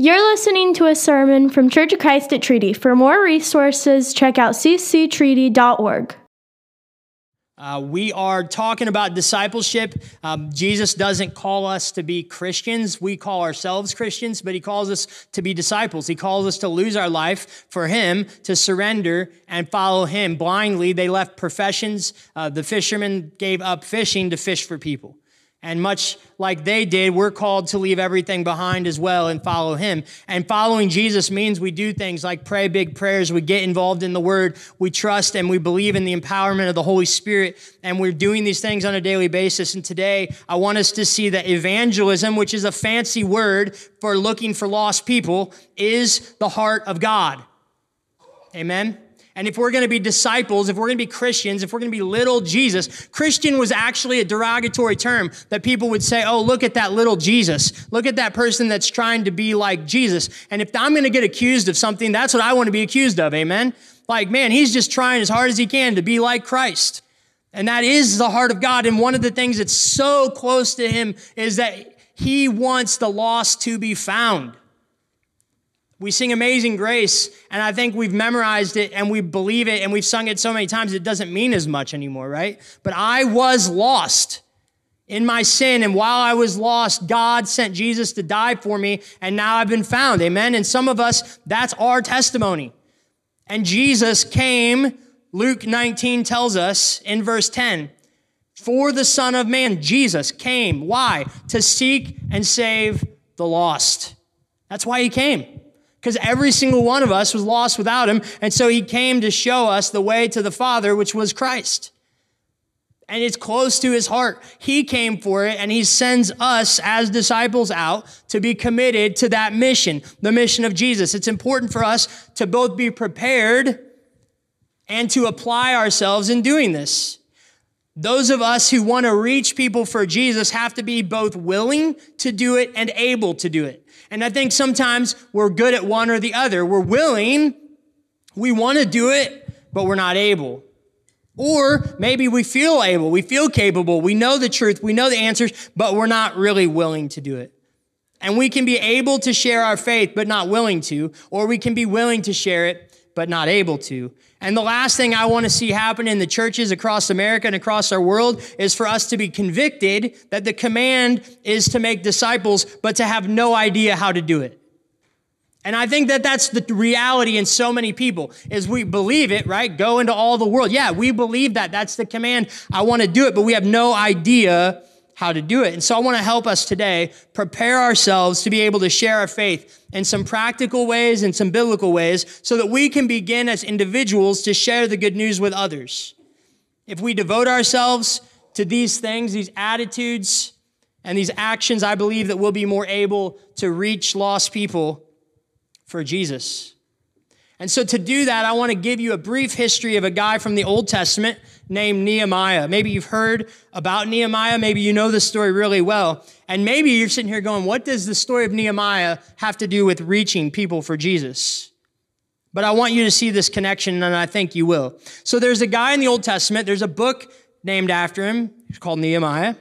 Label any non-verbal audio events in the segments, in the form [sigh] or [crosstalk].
You're listening to a sermon from Church of Christ at Treaty. For more resources, check out cctreaty.org. Uh, we are talking about discipleship. Um, Jesus doesn't call us to be Christians. We call ourselves Christians, but he calls us to be disciples. He calls us to lose our life for him, to surrender and follow him. Blindly, they left professions. Uh, the fishermen gave up fishing to fish for people. And much like they did, we're called to leave everything behind as well and follow him. And following Jesus means we do things like pray big prayers, we get involved in the word, we trust and we believe in the empowerment of the Holy Spirit, and we're doing these things on a daily basis. And today, I want us to see that evangelism, which is a fancy word for looking for lost people, is the heart of God. Amen. And if we're going to be disciples, if we're going to be Christians, if we're going to be little Jesus, Christian was actually a derogatory term that people would say, oh, look at that little Jesus. Look at that person that's trying to be like Jesus. And if I'm going to get accused of something, that's what I want to be accused of. Amen. Like, man, he's just trying as hard as he can to be like Christ. And that is the heart of God. And one of the things that's so close to him is that he wants the lost to be found. We sing Amazing Grace, and I think we've memorized it and we believe it and we've sung it so many times it doesn't mean as much anymore, right? But I was lost in my sin, and while I was lost, God sent Jesus to die for me, and now I've been found. Amen. And some of us, that's our testimony. And Jesus came, Luke 19 tells us in verse 10, for the Son of Man, Jesus came. Why? To seek and save the lost. That's why he came because every single one of us was lost without him. And so he came to show us the way to the Father, which was Christ. And it's close to his heart. He came for it, and he sends us as disciples out to be committed to that mission, the mission of Jesus. It's important for us to both be prepared and to apply ourselves in doing this. Those of us who want to reach people for Jesus have to be both willing to do it and able to do it. And I think sometimes we're good at one or the other. We're willing, we want to do it, but we're not able. Or maybe we feel able, we feel capable, we know the truth, we know the answers, but we're not really willing to do it. And we can be able to share our faith, but not willing to, or we can be willing to share it, but not able to. And the last thing I want to see happen in the churches across America and across our world is for us to be convicted that the command is to make disciples, but to have no idea how to do it. And I think that that's the reality in so many people is we believe it, right? Go into all the world. Yeah, we believe that. That's the command. I want to do it, but we have no idea how to do it. And so I want to help us today prepare ourselves to be able to share our faith in some practical ways and some biblical ways so that we can begin as individuals to share the good news with others. If we devote ourselves to these things, these attitudes, and these actions, I believe that we'll be more able to reach lost people for Jesus. And so to do that, I want to give you a brief history of a guy from the Old Testament named Nehemiah. Maybe you've heard about Nehemiah. Maybe you know the story really well. And maybe you're sitting here going, what does the story of Nehemiah have to do with reaching people for Jesus? But I want you to see this connection, and I think you will. So there's a guy in the Old Testament, there's a book named after him. It's called Nehemiah.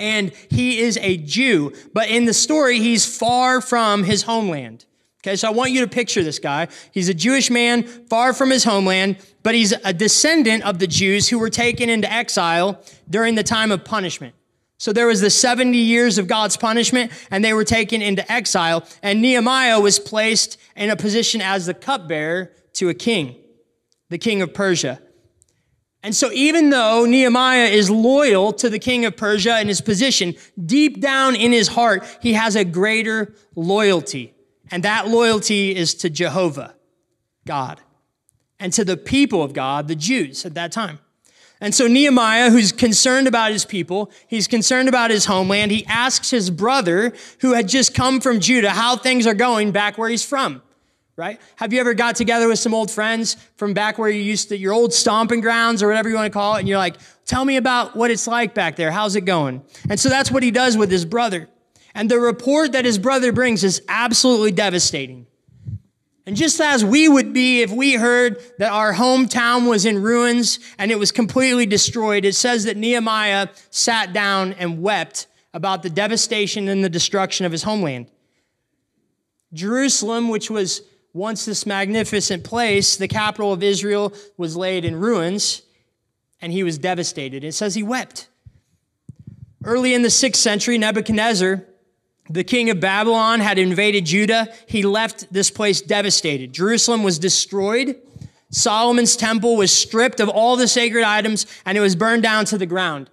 And he is a Jew, but in the story, he's far from his homeland. Okay, so I want you to picture this guy. He's a Jewish man, far from his homeland, but he's a descendant of the Jews who were taken into exile during the time of punishment. So there was the 70 years of God's punishment, and they were taken into exile, and Nehemiah was placed in a position as the cupbearer to a king, the king of Persia. And so, even though Nehemiah is loyal to the king of Persia and his position, deep down in his heart, he has a greater loyalty and that loyalty is to Jehovah, God, and to the people of God, the Jews at that time. And so Nehemiah, who's concerned about his people, he's concerned about his homeland, he asks his brother, who had just come from Judah, how things are going back where he's from, right? Have you ever got together with some old friends from back where you used to, your old stomping grounds or whatever you want to call it, and you're like, tell me about what it's like back there. How's it going? And so that's what he does with his brother. And the report that his brother brings is absolutely devastating. And just as we would be if we heard that our hometown was in ruins and it was completely destroyed, it says that Nehemiah sat down and wept about the devastation and the destruction of his homeland. Jerusalem, which was once this magnificent place, the capital of Israel, was laid in ruins, and he was devastated. It says he wept. Early in the sixth century, Nebuchadnezzar, the king of Babylon, had invaded Judah. He left this place devastated. Jerusalem was destroyed. Solomon's temple was stripped of all the sacred items and it was burned down to the ground.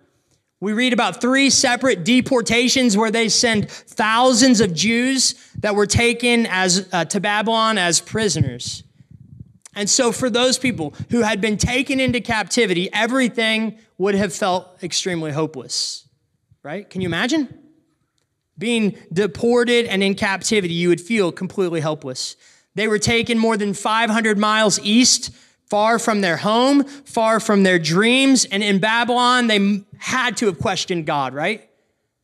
We read about three separate deportations where they send thousands of Jews that were taken as, uh, to Babylon as prisoners. And so, for those people who had been taken into captivity, everything would have felt extremely hopeless, right? Can you imagine? Being deported and in captivity, you would feel completely helpless. They were taken more than 500 miles east far from their home, far from their dreams. And in Babylon, they had to have questioned God, right?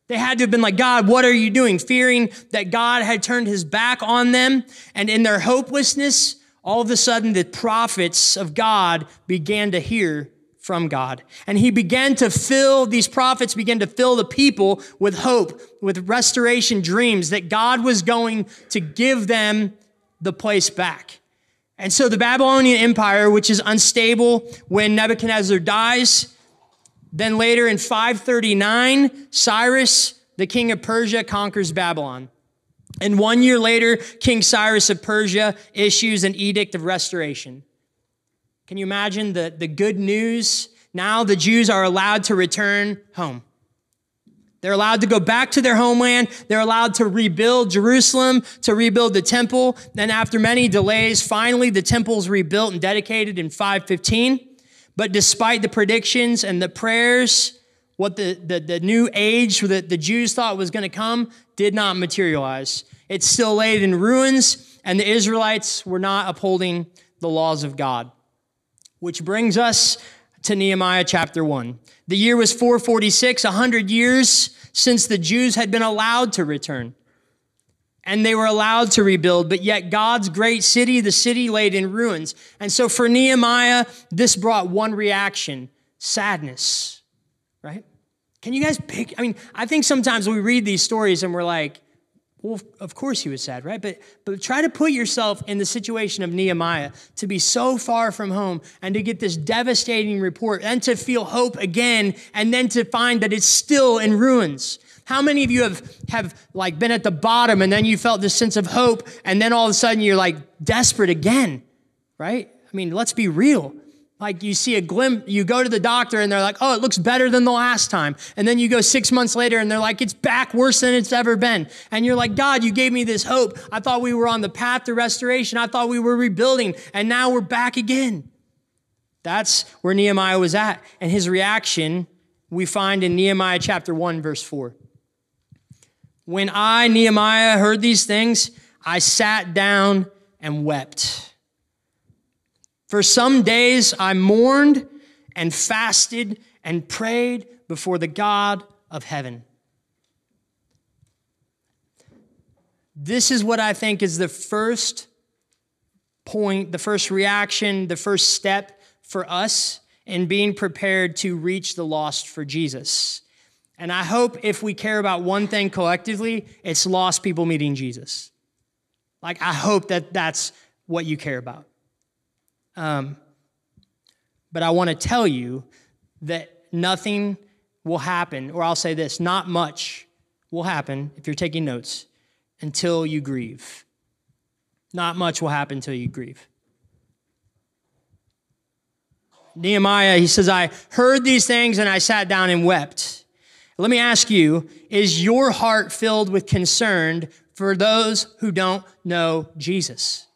They had to have been like, God, what are you doing? Fearing that God had turned his back on them. And in their hopelessness, all of a sudden, the prophets of God began to hear from God. And he began to fill, these prophets began to fill the people with hope, with restoration dreams that God was going to give them the place back. And so the Babylonian Empire, which is unstable when Nebuchadnezzar dies, then later in 539, Cyrus, the king of Persia, conquers Babylon. And one year later, King Cyrus of Persia issues an edict of restoration. Can you imagine the, the good news? Now the Jews are allowed to return home. They're allowed to go back to their homeland. They're allowed to rebuild Jerusalem, to rebuild the temple. Then after many delays, finally the temple's rebuilt and dedicated in 515. But despite the predictions and the prayers, what the, the, the new age that the Jews thought was going to come did not materialize. It's still laid in ruins, and the Israelites were not upholding the laws of God. Which brings us to Nehemiah chapter 1. The year was 446, 100 years since the Jews had been allowed to return. And they were allowed to rebuild, but yet God's great city, the city laid in ruins. And so for Nehemiah, this brought one reaction sadness, right? Can you guys pick? I mean, I think sometimes we read these stories and we're like, well, of course he was sad, right? But, but try to put yourself in the situation of Nehemiah to be so far from home and to get this devastating report and to feel hope again and then to find that it's still in ruins. How many of you have, have like been at the bottom and then you felt this sense of hope and then all of a sudden you're like desperate again, right? I mean, let's be real. Like you see a glimpse, you go to the doctor and they're like, oh, it looks better than the last time. And then you go six months later and they're like, it's back worse than it's ever been. And you're like, God, you gave me this hope. I thought we were on the path to restoration. I thought we were rebuilding. And now we're back again. That's where Nehemiah was at. And his reaction we find in Nehemiah chapter 1, verse 4. When I, Nehemiah, heard these things, I sat down and wept. For some days I mourned and fasted and prayed before the God of heaven. This is what I think is the first point, the first reaction, the first step for us in being prepared to reach the lost for Jesus. And I hope if we care about one thing collectively, it's lost people meeting Jesus. Like, I hope that that's what you care about. Um, but I want to tell you that nothing will happen, or I'll say this not much will happen if you're taking notes until you grieve. Not much will happen until you grieve. Nehemiah, he says, I heard these things and I sat down and wept. Let me ask you, is your heart filled with concern for those who don't know Jesus?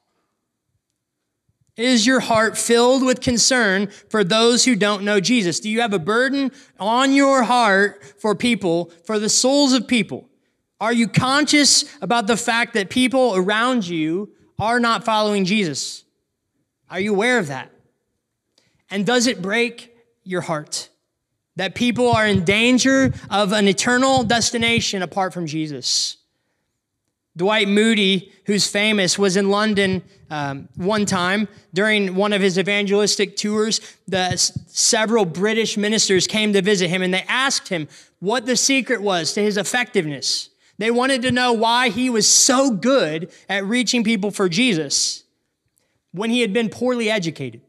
Is your heart filled with concern for those who don't know Jesus? Do you have a burden on your heart for people, for the souls of people? Are you conscious about the fact that people around you are not following Jesus? Are you aware of that? And does it break your heart that people are in danger of an eternal destination apart from Jesus? Dwight Moody, who's famous, was in London um, one time during one of his evangelistic tours. The, several British ministers came to visit him and they asked him what the secret was to his effectiveness. They wanted to know why he was so good at reaching people for Jesus when he had been poorly educated.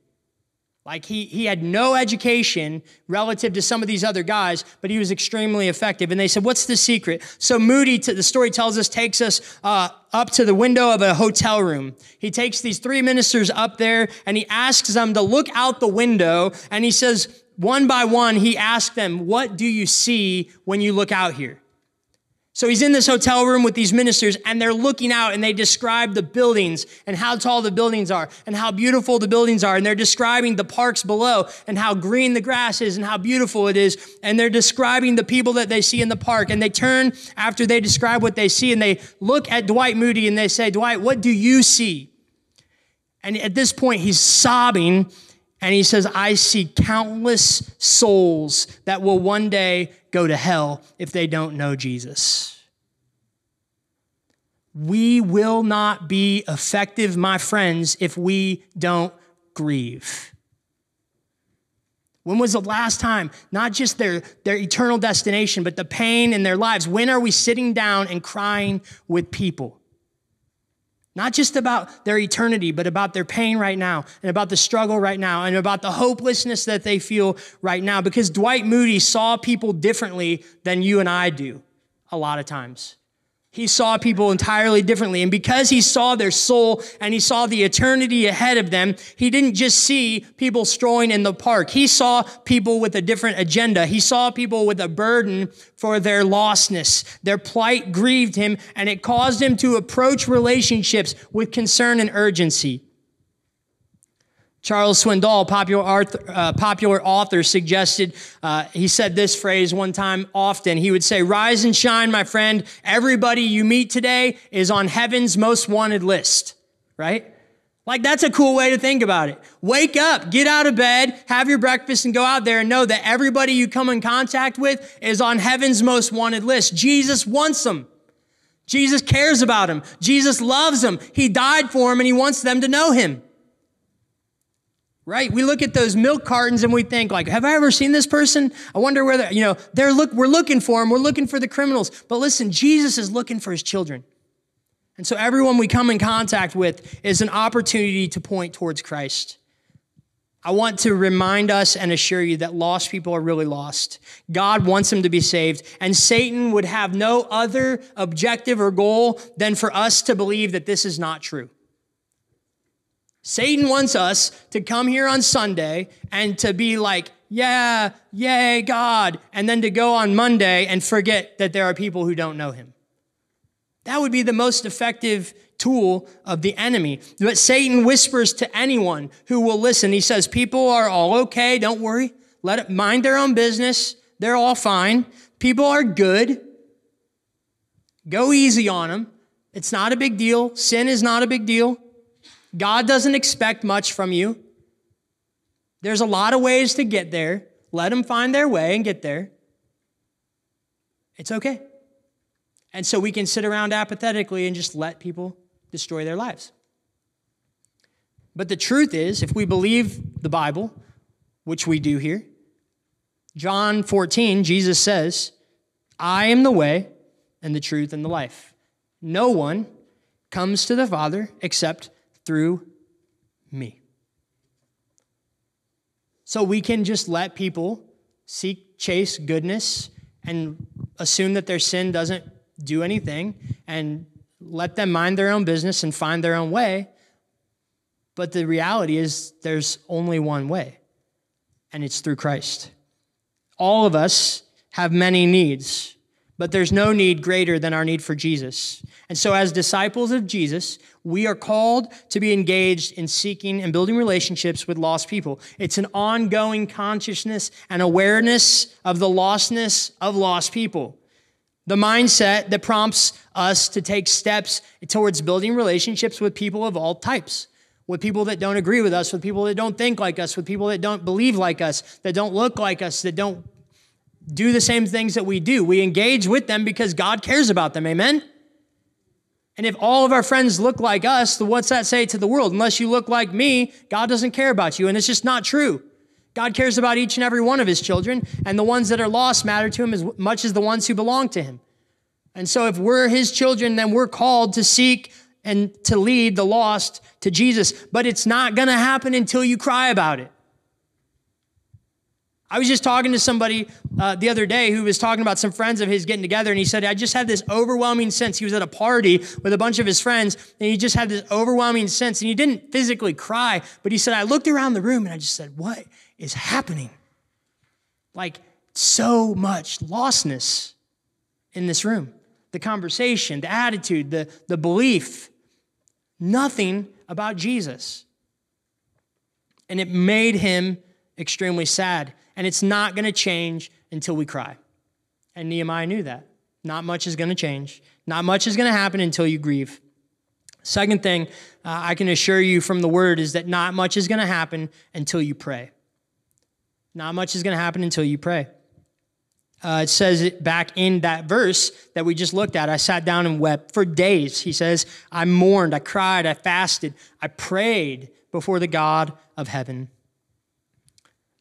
Like he, he had no education relative to some of these other guys, but he was extremely effective. And they said, What's the secret? So Moody, the story tells us, takes us uh, up to the window of a hotel room. He takes these three ministers up there and he asks them to look out the window. And he says, one by one, he asks them, What do you see when you look out here? So he's in this hotel room with these ministers and they're looking out and they describe the buildings and how tall the buildings are and how beautiful the buildings are. And they're describing the parks below and how green the grass is and how beautiful it is. And they're describing the people that they see in the park. And they turn after they describe what they see and they look at Dwight Moody and they say, Dwight, what do you see? And at this point, he's sobbing and he says, I see countless souls that will one day go to hell if they don't know Jesus. We will not be effective, my friends, if we don't grieve. When was the last time, not just their, their eternal destination, but the pain in their lives? When are we sitting down and crying with people? Not just about their eternity, but about their pain right now, and about the struggle right now, and about the hopelessness that they feel right now. Because Dwight Moody saw people differently than you and I do a lot of times. He saw people entirely differently. And because he saw their soul and he saw the eternity ahead of them, he didn't just see people strolling in the park. He saw people with a different agenda. He saw people with a burden for their lostness. Their plight grieved him and it caused him to approach relationships with concern and urgency. Charles Swindoll, popular, author, uh, popular author, suggested, uh, he said this phrase one time often. He would say, Rise and shine, my friend. Everybody you meet today is on heaven's most wanted list, right? Like, that's a cool way to think about it. Wake up, get out of bed, have your breakfast, and go out there and know that everybody you come in contact with is on heaven's most wanted list. Jesus wants them. Jesus cares about them. Jesus loves them. He died for them and he wants them to know him right? We look at those milk cartons and we think like, have I ever seen this person? I wonder where you know, they're look, we're looking for them. We're looking for the criminals. But listen, Jesus is looking for his children. And so everyone we come in contact with is an opportunity to point towards Christ. I want to remind us and assure you that lost people are really lost. God wants them to be saved, and Satan would have no other objective or goal than for us to believe that this is not true. Satan wants us to come here on Sunday and to be like, yeah, yay, God, and then to go on Monday and forget that there are people who don't know him. That would be the most effective tool of the enemy. But Satan whispers to anyone who will listen. He says, People are all okay, don't worry. Let it mind their own business. They're all fine. People are good. Go easy on them. It's not a big deal. Sin is not a big deal. God doesn't expect much from you. There's a lot of ways to get there. Let them find their way and get there. It's okay. And so we can sit around apathetically and just let people destroy their lives. But the truth is, if we believe the Bible, which we do here, John 14, Jesus says, I am the way and the truth and the life. No one comes to the Father except through me. So we can just let people seek, chase goodness and assume that their sin doesn't do anything and let them mind their own business and find their own way. But the reality is, there's only one way, and it's through Christ. All of us have many needs, but there's no need greater than our need for Jesus. And so, as disciples of Jesus, we are called to be engaged in seeking and building relationships with lost people. It's an ongoing consciousness and awareness of the lostness of lost people. The mindset that prompts us to take steps towards building relationships with people of all types with people that don't agree with us, with people that don't think like us, with people that don't believe like us, that don't look like us, that don't do the same things that we do. We engage with them because God cares about them. Amen? And if all of our friends look like us, what's that say to the world? Unless you look like me, God doesn't care about you. And it's just not true. God cares about each and every one of his children, and the ones that are lost matter to him as much as the ones who belong to him. And so, if we're his children, then we're called to seek and to lead the lost to Jesus. But it's not going to happen until you cry about it. I was just talking to somebody uh, the other day who was talking about some friends of his getting together, and he said, I just had this overwhelming sense. He was at a party with a bunch of his friends, and he just had this overwhelming sense, and he didn't physically cry, but he said, I looked around the room and I just said, What is happening? Like, so much lostness in this room. The conversation, the attitude, the, the belief, nothing about Jesus. And it made him extremely sad. And it's not going to change until we cry. And Nehemiah knew that. Not much is going to change. Not much is going to happen until you grieve. Second thing uh, I can assure you from the word is that not much is going to happen until you pray. Not much is going to happen until you pray. Uh, it says it back in that verse that we just looked at. I sat down and wept for days. He says, I mourned, I cried, I fasted, I prayed before the God of heaven.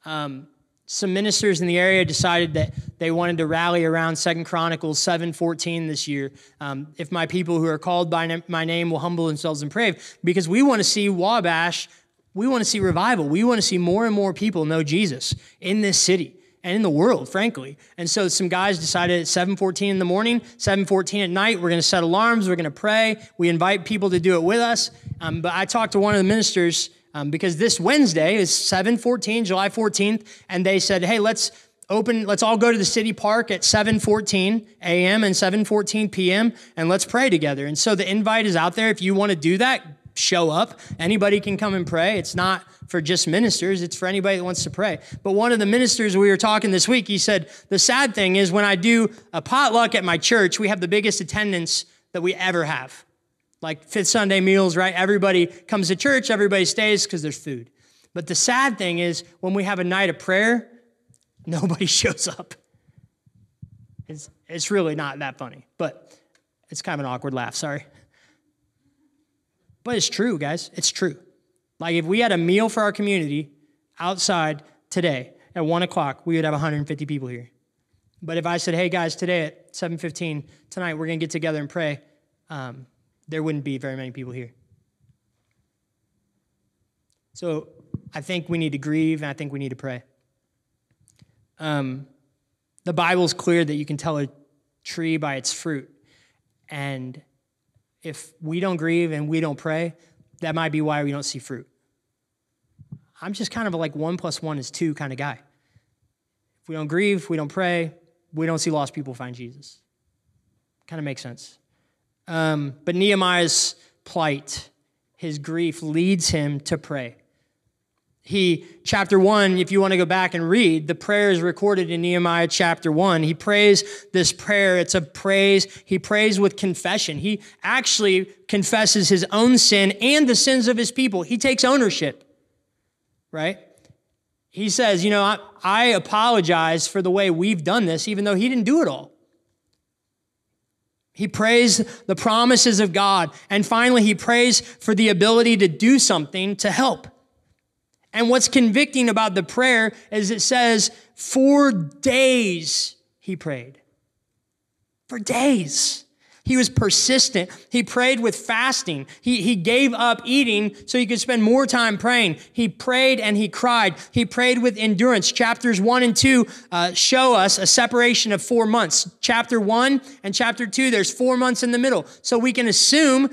Um, some ministers in the area decided that they wanted to rally around Second Chronicles 7.14 this year. Um, if my people who are called by my name will humble themselves and pray, because we want to see Wabash, we want to see revival. We want to see more and more people know Jesus in this city and in the world, frankly. And so some guys decided at 7:14 in the morning, 7:14 at night, we're going to set alarms, we're going to pray. We invite people to do it with us. Um, but I talked to one of the ministers um, because this Wednesday is 7:14, July 14th, and they said, "Hey, let's open. Let's all go to the city park at 7:14 a.m. and 7:14 p.m. and let's pray together." And so the invite is out there. If you want to do that, show up. Anybody can come and pray. It's not for just ministers, it's for anybody that wants to pray. But one of the ministers we were talking this week, he said, The sad thing is when I do a potluck at my church, we have the biggest attendance that we ever have like fifth Sunday meals, right? Everybody comes to church, everybody stays because there's food. But the sad thing is when we have a night of prayer, [laughs] nobody shows up. It's, it's really not that funny, but it's kind of an awkward laugh, sorry. But it's true, guys. It's true. Like if we had a meal for our community outside today at one o'clock, we would have 150 people here. But if I said, "Hey guys, today at 7:15 tonight, we're gonna get together and pray," um, there wouldn't be very many people here. So I think we need to grieve and I think we need to pray. Um, the Bible's clear that you can tell a tree by its fruit. And if we don't grieve and we don't pray, that might be why we don't see fruit. I'm just kind of like one plus one is two kind of guy. If we don't grieve, we don't pray, we don't see lost people find Jesus. Kind of makes sense. Um, but Nehemiah's plight, his grief, leads him to pray. He, chapter one, if you want to go back and read, the prayer is recorded in Nehemiah chapter one. He prays this prayer. It's a praise. He prays with confession. He actually confesses his own sin and the sins of his people. He takes ownership, right? He says, You know, I, I apologize for the way we've done this, even though he didn't do it all. He prays the promises of God. And finally, he prays for the ability to do something to help. And what's convicting about the prayer is it says, for days he prayed. For days. He was persistent. He prayed with fasting. He, he gave up eating so he could spend more time praying. He prayed and he cried. He prayed with endurance. Chapters one and two uh, show us a separation of four months. Chapter one and chapter two, there's four months in the middle. So we can assume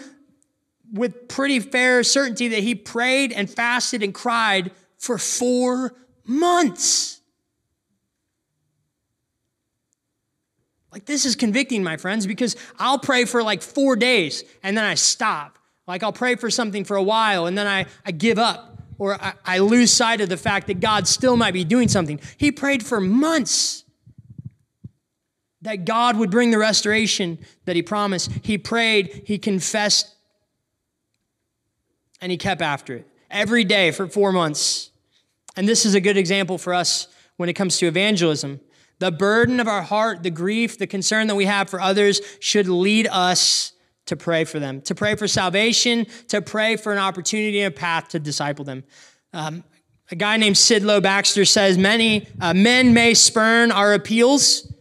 with pretty fair certainty that he prayed and fasted and cried for four months. Like, this is convicting, my friends, because I'll pray for like four days and then I stop. Like, I'll pray for something for a while and then I, I give up or I, I lose sight of the fact that God still might be doing something. He prayed for months that God would bring the restoration that He promised. He prayed, He confessed, and He kept after it every day for four months. And this is a good example for us when it comes to evangelism. The burden of our heart, the grief, the concern that we have for others should lead us to pray for them, to pray for salvation, to pray for an opportunity and a path to disciple them. Um, a guy named Sidlow Baxter says many uh, men may spurn our appeals,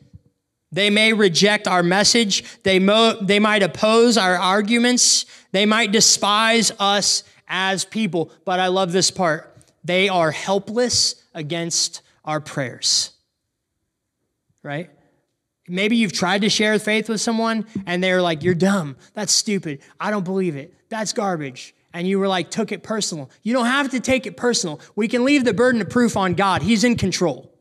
They may reject our message. They, mo- they might oppose our arguments. They might despise us as people. But I love this part. They are helpless against our prayers. Right? Maybe you've tried to share faith with someone and they're like, You're dumb. That's stupid. I don't believe it. That's garbage. And you were like, took it personal. You don't have to take it personal. We can leave the burden of proof on God. He's in control.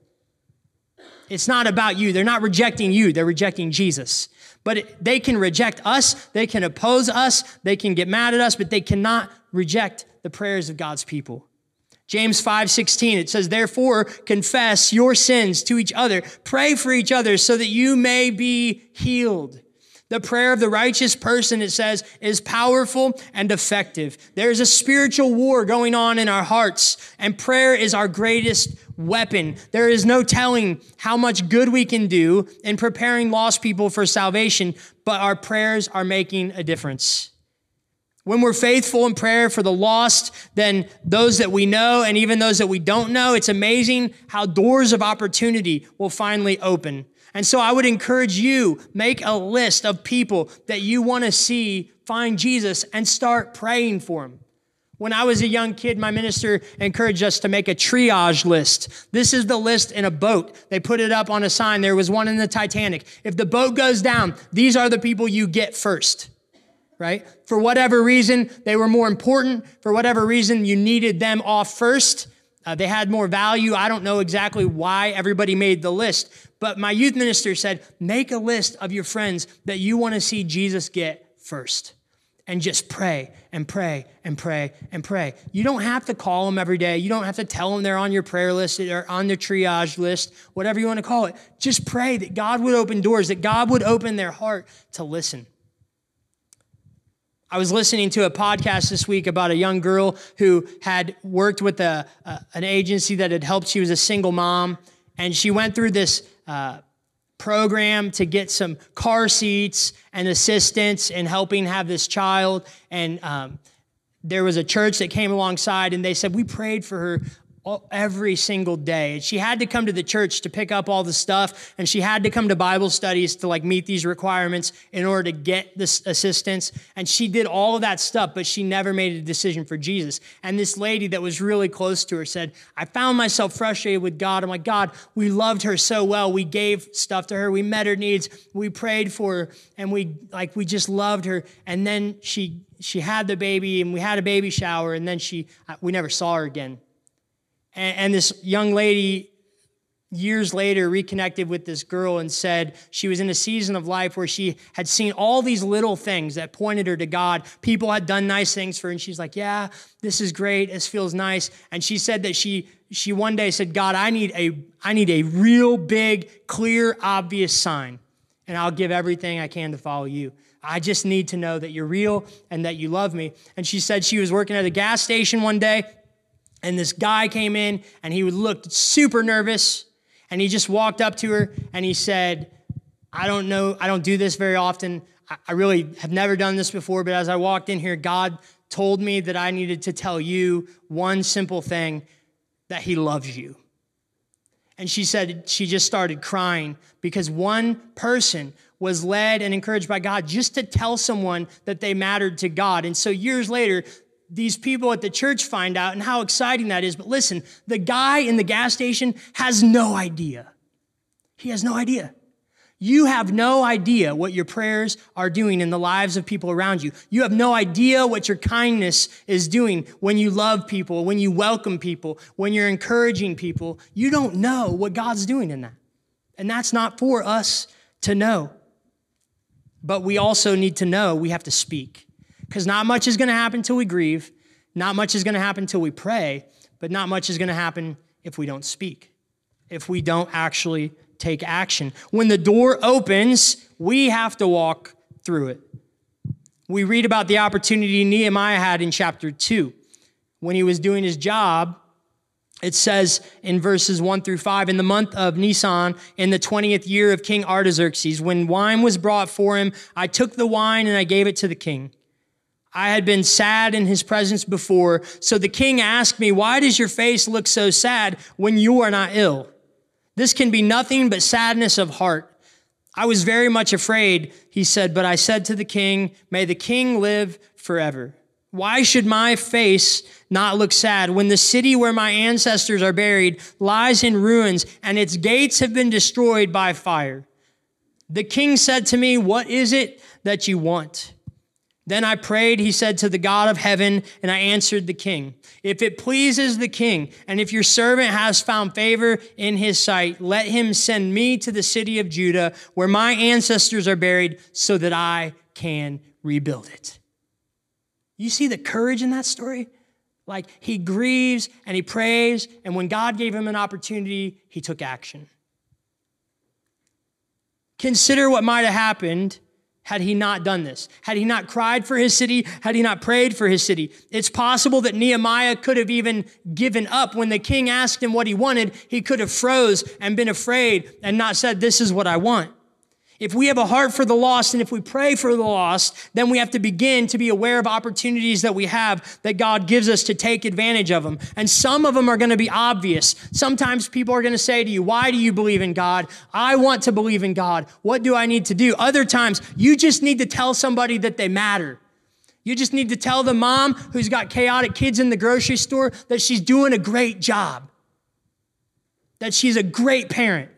It's not about you. They're not rejecting you, they're rejecting Jesus. But it, they can reject us, they can oppose us, they can get mad at us, but they cannot reject the prayers of God's people. James 5:16 it says therefore confess your sins to each other pray for each other so that you may be healed. The prayer of the righteous person, it says, is powerful and effective. There is a spiritual war going on in our hearts, and prayer is our greatest weapon. There is no telling how much good we can do in preparing lost people for salvation, but our prayers are making a difference. When we're faithful in prayer for the lost, then those that we know and even those that we don't know, it's amazing how doors of opportunity will finally open. And so I would encourage you, make a list of people that you want to see find Jesus and start praying for them. When I was a young kid, my minister encouraged us to make a triage list. This is the list in a boat. They put it up on a sign. There was one in the Titanic. If the boat goes down, these are the people you get first, right? For whatever reason, they were more important. For whatever reason, you needed them off first. Uh, they had more value. I don't know exactly why everybody made the list, but my youth minister said, make a list of your friends that you want to see Jesus get first. And just pray and pray and pray and pray. You don't have to call them every day. You don't have to tell them they're on your prayer list or on the triage list, whatever you want to call it. Just pray that God would open doors, that God would open their heart to listen. I was listening to a podcast this week about a young girl who had worked with a, a, an agency that had helped. She was a single mom, and she went through this uh, program to get some car seats and assistance in helping have this child. And um, there was a church that came alongside, and they said, We prayed for her every single day. She had to come to the church to pick up all the stuff, and she had to come to Bible studies to like meet these requirements in order to get this assistance. And she did all of that stuff, but she never made a decision for Jesus. And this lady that was really close to her said, I found myself frustrated with God. I'm like, God, we loved her so well. We gave stuff to her. We met her needs. We prayed for her, and we like we just loved her. And then she she had the baby, and we had a baby shower, and then she uh, we never saw her again. And, and this young lady, years later, reconnected with this girl and said she was in a season of life where she had seen all these little things that pointed her to God. People had done nice things for her, and she's like, Yeah, this is great. This feels nice. And she said that she she one day said, God, I need a I need a real big, clear, obvious sign, and I'll give everything I can to follow you. I just need to know that you're real and that you love me. And she said she was working at a gas station one day and this guy came in and he looked super nervous. And he just walked up to her and he said, I don't know, I don't do this very often. I really have never done this before, but as I walked in here, God told me that I needed to tell you one simple thing that He loves you. And she said she just started crying because one person was led and encouraged by God just to tell someone that they mattered to God. And so years later, these people at the church find out and how exciting that is. But listen, the guy in the gas station has no idea. He has no idea. You have no idea what your prayers are doing in the lives of people around you. You have no idea what your kindness is doing when you love people, when you welcome people, when you're encouraging people. You don't know what God's doing in that. And that's not for us to know. But we also need to know we have to speak because not much is going to happen until we grieve, not much is going to happen until we pray, but not much is going to happen if we don't speak, if we don't actually take action. When the door opens, we have to walk through it. We read about the opportunity Nehemiah had in chapter 2 when he was doing his job. It says in verses 1 through 5 In the month of Nisan, in the 20th year of King Artaxerxes, when wine was brought for him, I took the wine and I gave it to the king. I had been sad in his presence before. So the king asked me, Why does your face look so sad when you are not ill? This can be nothing but sadness of heart. I was very much afraid, he said, but I said to the king, May the king live forever. Why should my face not look sad when the city where my ancestors are buried lies in ruins and its gates have been destroyed by fire? The king said to me, What is it that you want? Then I prayed, he said, to the God of heaven, and I answered the king. If it pleases the king, and if your servant has found favor in his sight, let him send me to the city of Judah where my ancestors are buried so that I can rebuild it. You see the courage in that story? Like he grieves and he prays, and when God gave him an opportunity, he took action. Consider what might have happened had he not done this? Had he not cried for his city? Had he not prayed for his city? It's possible that Nehemiah could have even given up when the king asked him what he wanted. He could have froze and been afraid and not said, This is what I want. If we have a heart for the lost and if we pray for the lost, then we have to begin to be aware of opportunities that we have that God gives us to take advantage of them. And some of them are going to be obvious. Sometimes people are going to say to you, Why do you believe in God? I want to believe in God. What do I need to do? Other times, you just need to tell somebody that they matter. You just need to tell the mom who's got chaotic kids in the grocery store that she's doing a great job, that she's a great parent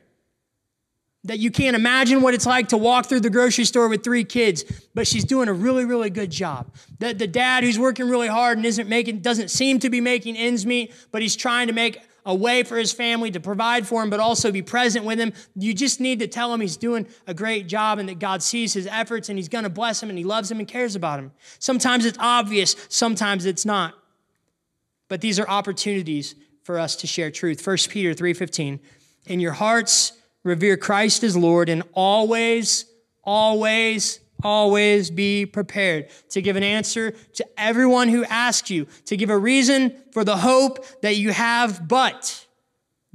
that you can't imagine what it's like to walk through the grocery store with three kids, but she's doing a really, really good job. That the dad who's working really hard and isn't making, doesn't seem to be making ends meet, but he's trying to make a way for his family to provide for him, but also be present with him. You just need to tell him he's doing a great job and that God sees his efforts and he's going to bless him and he loves him and cares about him. Sometimes it's obvious, sometimes it's not. But these are opportunities for us to share truth. 1 Peter 3:15. In your hearts revere Christ as Lord, and always, always, always be prepared to give an answer to everyone who asks you, to give a reason for the hope that you have, but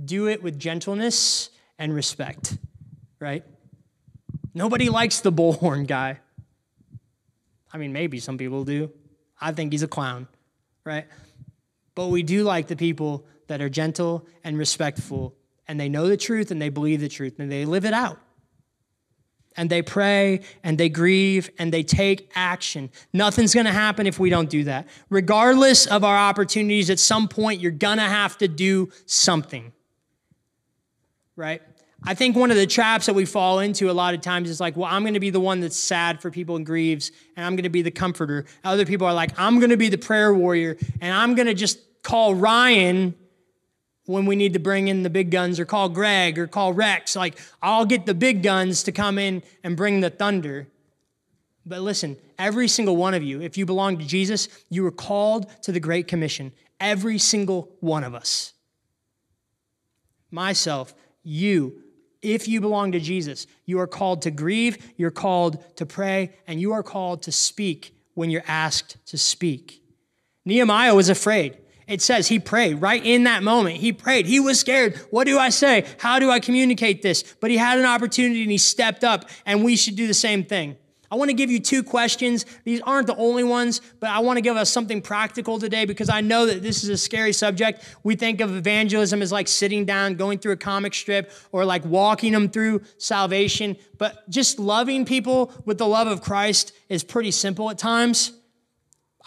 do it with gentleness and respect, right? Nobody likes the bullhorn guy. I mean, maybe some people do. I think he's a clown, right? But we do like the people that are gentle and respectful and they know the truth and they believe the truth and they live it out. And they pray and they grieve and they take action. Nothing's gonna happen if we don't do that. Regardless of our opportunities, at some point, you're gonna have to do something. Right? I think one of the traps that we fall into a lot of times is like, well, I'm going to be the one that's sad for people and grieves, and I'm going to be the comforter. Other people are like, I'm going to be the prayer warrior, and I'm going to just call Ryan when we need to bring in the big guns or call Greg or call Rex. Like, I'll get the big guns to come in and bring the thunder. But listen, every single one of you, if you belong to Jesus, you were called to the Great Commission. Every single one of us. Myself, you, if you belong to Jesus, you are called to grieve, you're called to pray, and you are called to speak when you're asked to speak. Nehemiah was afraid. It says he prayed right in that moment. He prayed. He was scared. What do I say? How do I communicate this? But he had an opportunity and he stepped up, and we should do the same thing. I want to give you two questions. These aren't the only ones, but I want to give us something practical today because I know that this is a scary subject. We think of evangelism as like sitting down, going through a comic strip, or like walking them through salvation. But just loving people with the love of Christ is pretty simple at times.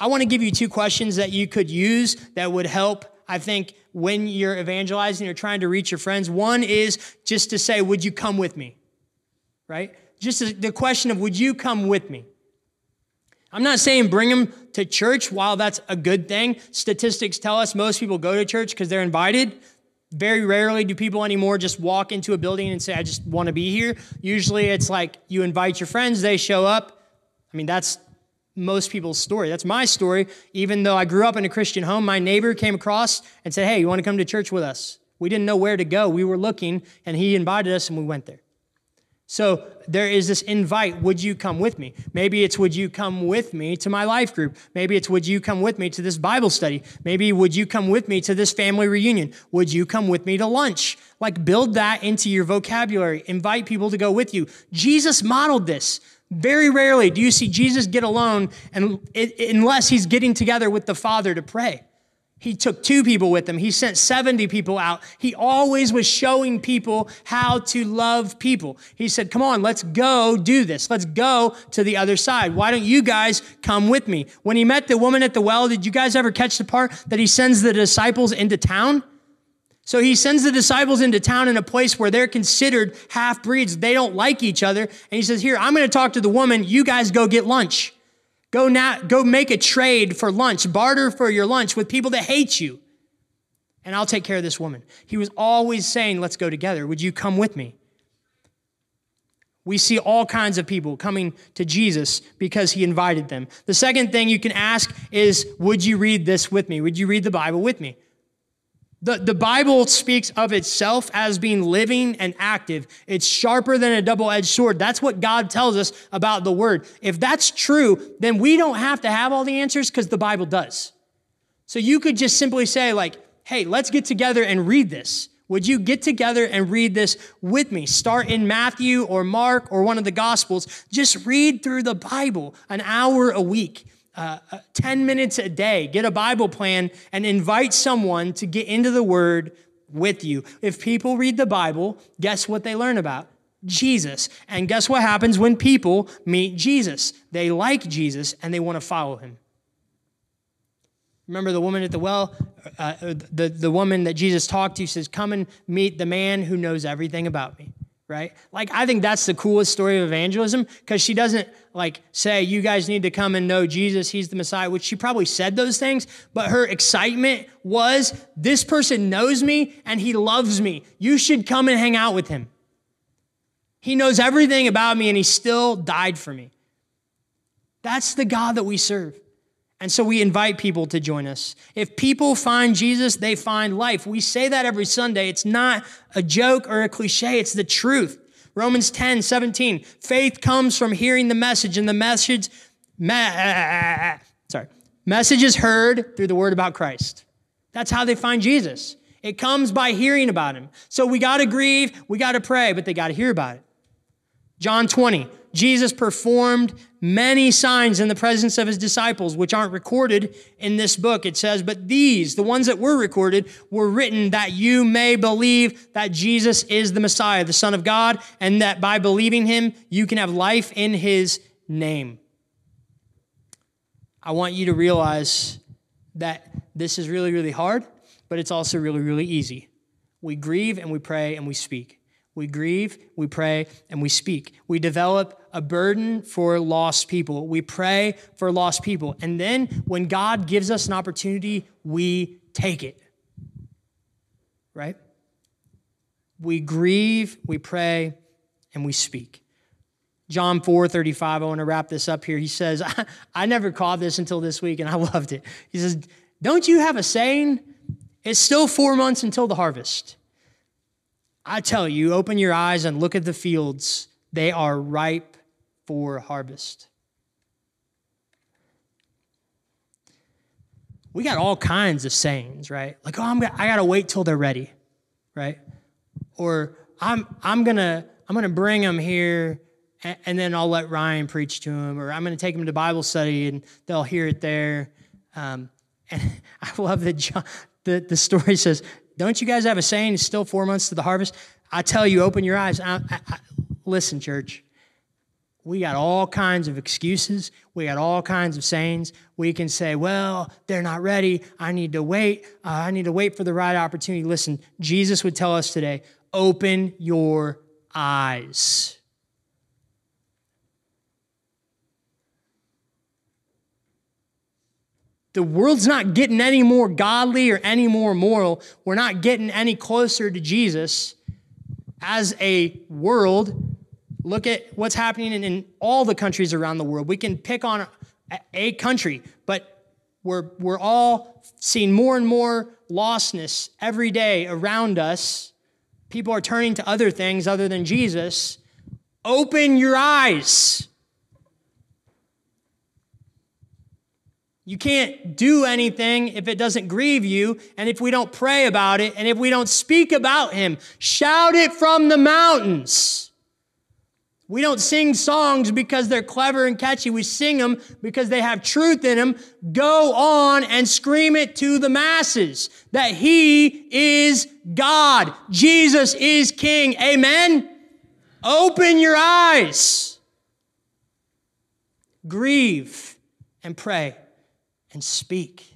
I want to give you two questions that you could use that would help, I think, when you're evangelizing or trying to reach your friends. One is just to say, Would you come with me? Right? Just the question of, Would you come with me? I'm not saying bring them to church while that's a good thing. Statistics tell us most people go to church because they're invited. Very rarely do people anymore just walk into a building and say, I just want to be here. Usually it's like you invite your friends, they show up. I mean, that's most people's story. That's my story. Even though I grew up in a Christian home, my neighbor came across and said, Hey, you want to come to church with us? We didn't know where to go. We were looking, and he invited us, and we went there. So there is this invite, would you come with me? Maybe it's, would you come with me to my life group? Maybe it's, would you come with me to this Bible study? Maybe, would you come with me to this family reunion? Would you come with me to lunch? Like, build that into your vocabulary. Invite people to go with you. Jesus modeled this. Very rarely do you see Jesus get alone and, unless he's getting together with the Father to pray. He took two people with him. He sent 70 people out. He always was showing people how to love people. He said, Come on, let's go do this. Let's go to the other side. Why don't you guys come with me? When he met the woman at the well, did you guys ever catch the part that he sends the disciples into town? So he sends the disciples into town in a place where they're considered half breeds. They don't like each other. And he says, Here, I'm going to talk to the woman. You guys go get lunch. Go now, go make a trade for lunch, barter for your lunch with people that hate you. And I'll take care of this woman. He was always saying, Let's go together. Would you come with me? We see all kinds of people coming to Jesus because he invited them. The second thing you can ask is, Would you read this with me? Would you read the Bible with me? The, the Bible speaks of itself as being living and active. It's sharper than a double edged sword. That's what God tells us about the Word. If that's true, then we don't have to have all the answers because the Bible does. So you could just simply say, like, hey, let's get together and read this. Would you get together and read this with me? Start in Matthew or Mark or one of the Gospels. Just read through the Bible an hour a week uh, uh, 10 minutes a day, get a Bible plan, and invite someone to get into the Word with you. If people read the Bible, guess what they learn about? Jesus. And guess what happens when people meet Jesus? They like Jesus and they want to follow him. Remember the woman at the well? Uh, the, the woman that Jesus talked to says, Come and meet the man who knows everything about me right? Like, I think that's the coolest story of evangelism because she doesn't like say, you guys need to come and know Jesus, he's the Messiah, which she probably said those things, but her excitement was, this person knows me and he loves me. You should come and hang out with him. He knows everything about me and he still died for me. That's the God that we serve. And so we invite people to join us. If people find Jesus, they find life. We say that every Sunday. It's not a joke or a cliche, it's the truth. Romans 10, 17. Faith comes from hearing the message, and the message, me, [laughs] sorry, message is heard through the word about Christ. That's how they find Jesus. It comes by hearing about him. So we got to grieve, we got to pray, but they got to hear about it. John 20, Jesus performed many signs in the presence of his disciples, which aren't recorded in this book. It says, But these, the ones that were recorded, were written that you may believe that Jesus is the Messiah, the Son of God, and that by believing him, you can have life in his name. I want you to realize that this is really, really hard, but it's also really, really easy. We grieve and we pray and we speak. We grieve, we pray, and we speak. We develop a burden for lost people. We pray for lost people. And then when God gives us an opportunity, we take it. Right? We grieve, we pray, and we speak. John 4 35, I want to wrap this up here. He says, I, [laughs] I never caught this until this week, and I [laughs] loved it. He says, Don't you have a saying? It's still four months until the harvest. I tell you, open your eyes and look at the fields. They are ripe for harvest. We got all kinds of sayings, right? Like, oh, I'm gonna, I gotta wait till they're ready, right? Or I'm I'm gonna I'm gonna bring them here, and, and then I'll let Ryan preach to them, or I'm gonna take them to Bible study and they'll hear it there. Um, [laughs] and I love that John, the, the story says don't you guys have a saying, it's still four months to the harvest? I tell you, open your eyes. I, I, I, listen, church. We got all kinds of excuses. We got all kinds of sayings. We can say, well, they're not ready. I need to wait. Uh, I need to wait for the right opportunity. Listen, Jesus would tell us today open your eyes. The world's not getting any more godly or any more moral. We're not getting any closer to Jesus as a world. Look at what's happening in, in all the countries around the world. We can pick on a country, but we're, we're all seeing more and more lostness every day around us. People are turning to other things other than Jesus. Open your eyes. You can't do anything if it doesn't grieve you, and if we don't pray about it, and if we don't speak about Him. Shout it from the mountains. We don't sing songs because they're clever and catchy. We sing them because they have truth in them. Go on and scream it to the masses that He is God. Jesus is King. Amen? Open your eyes. Grieve and pray and speak.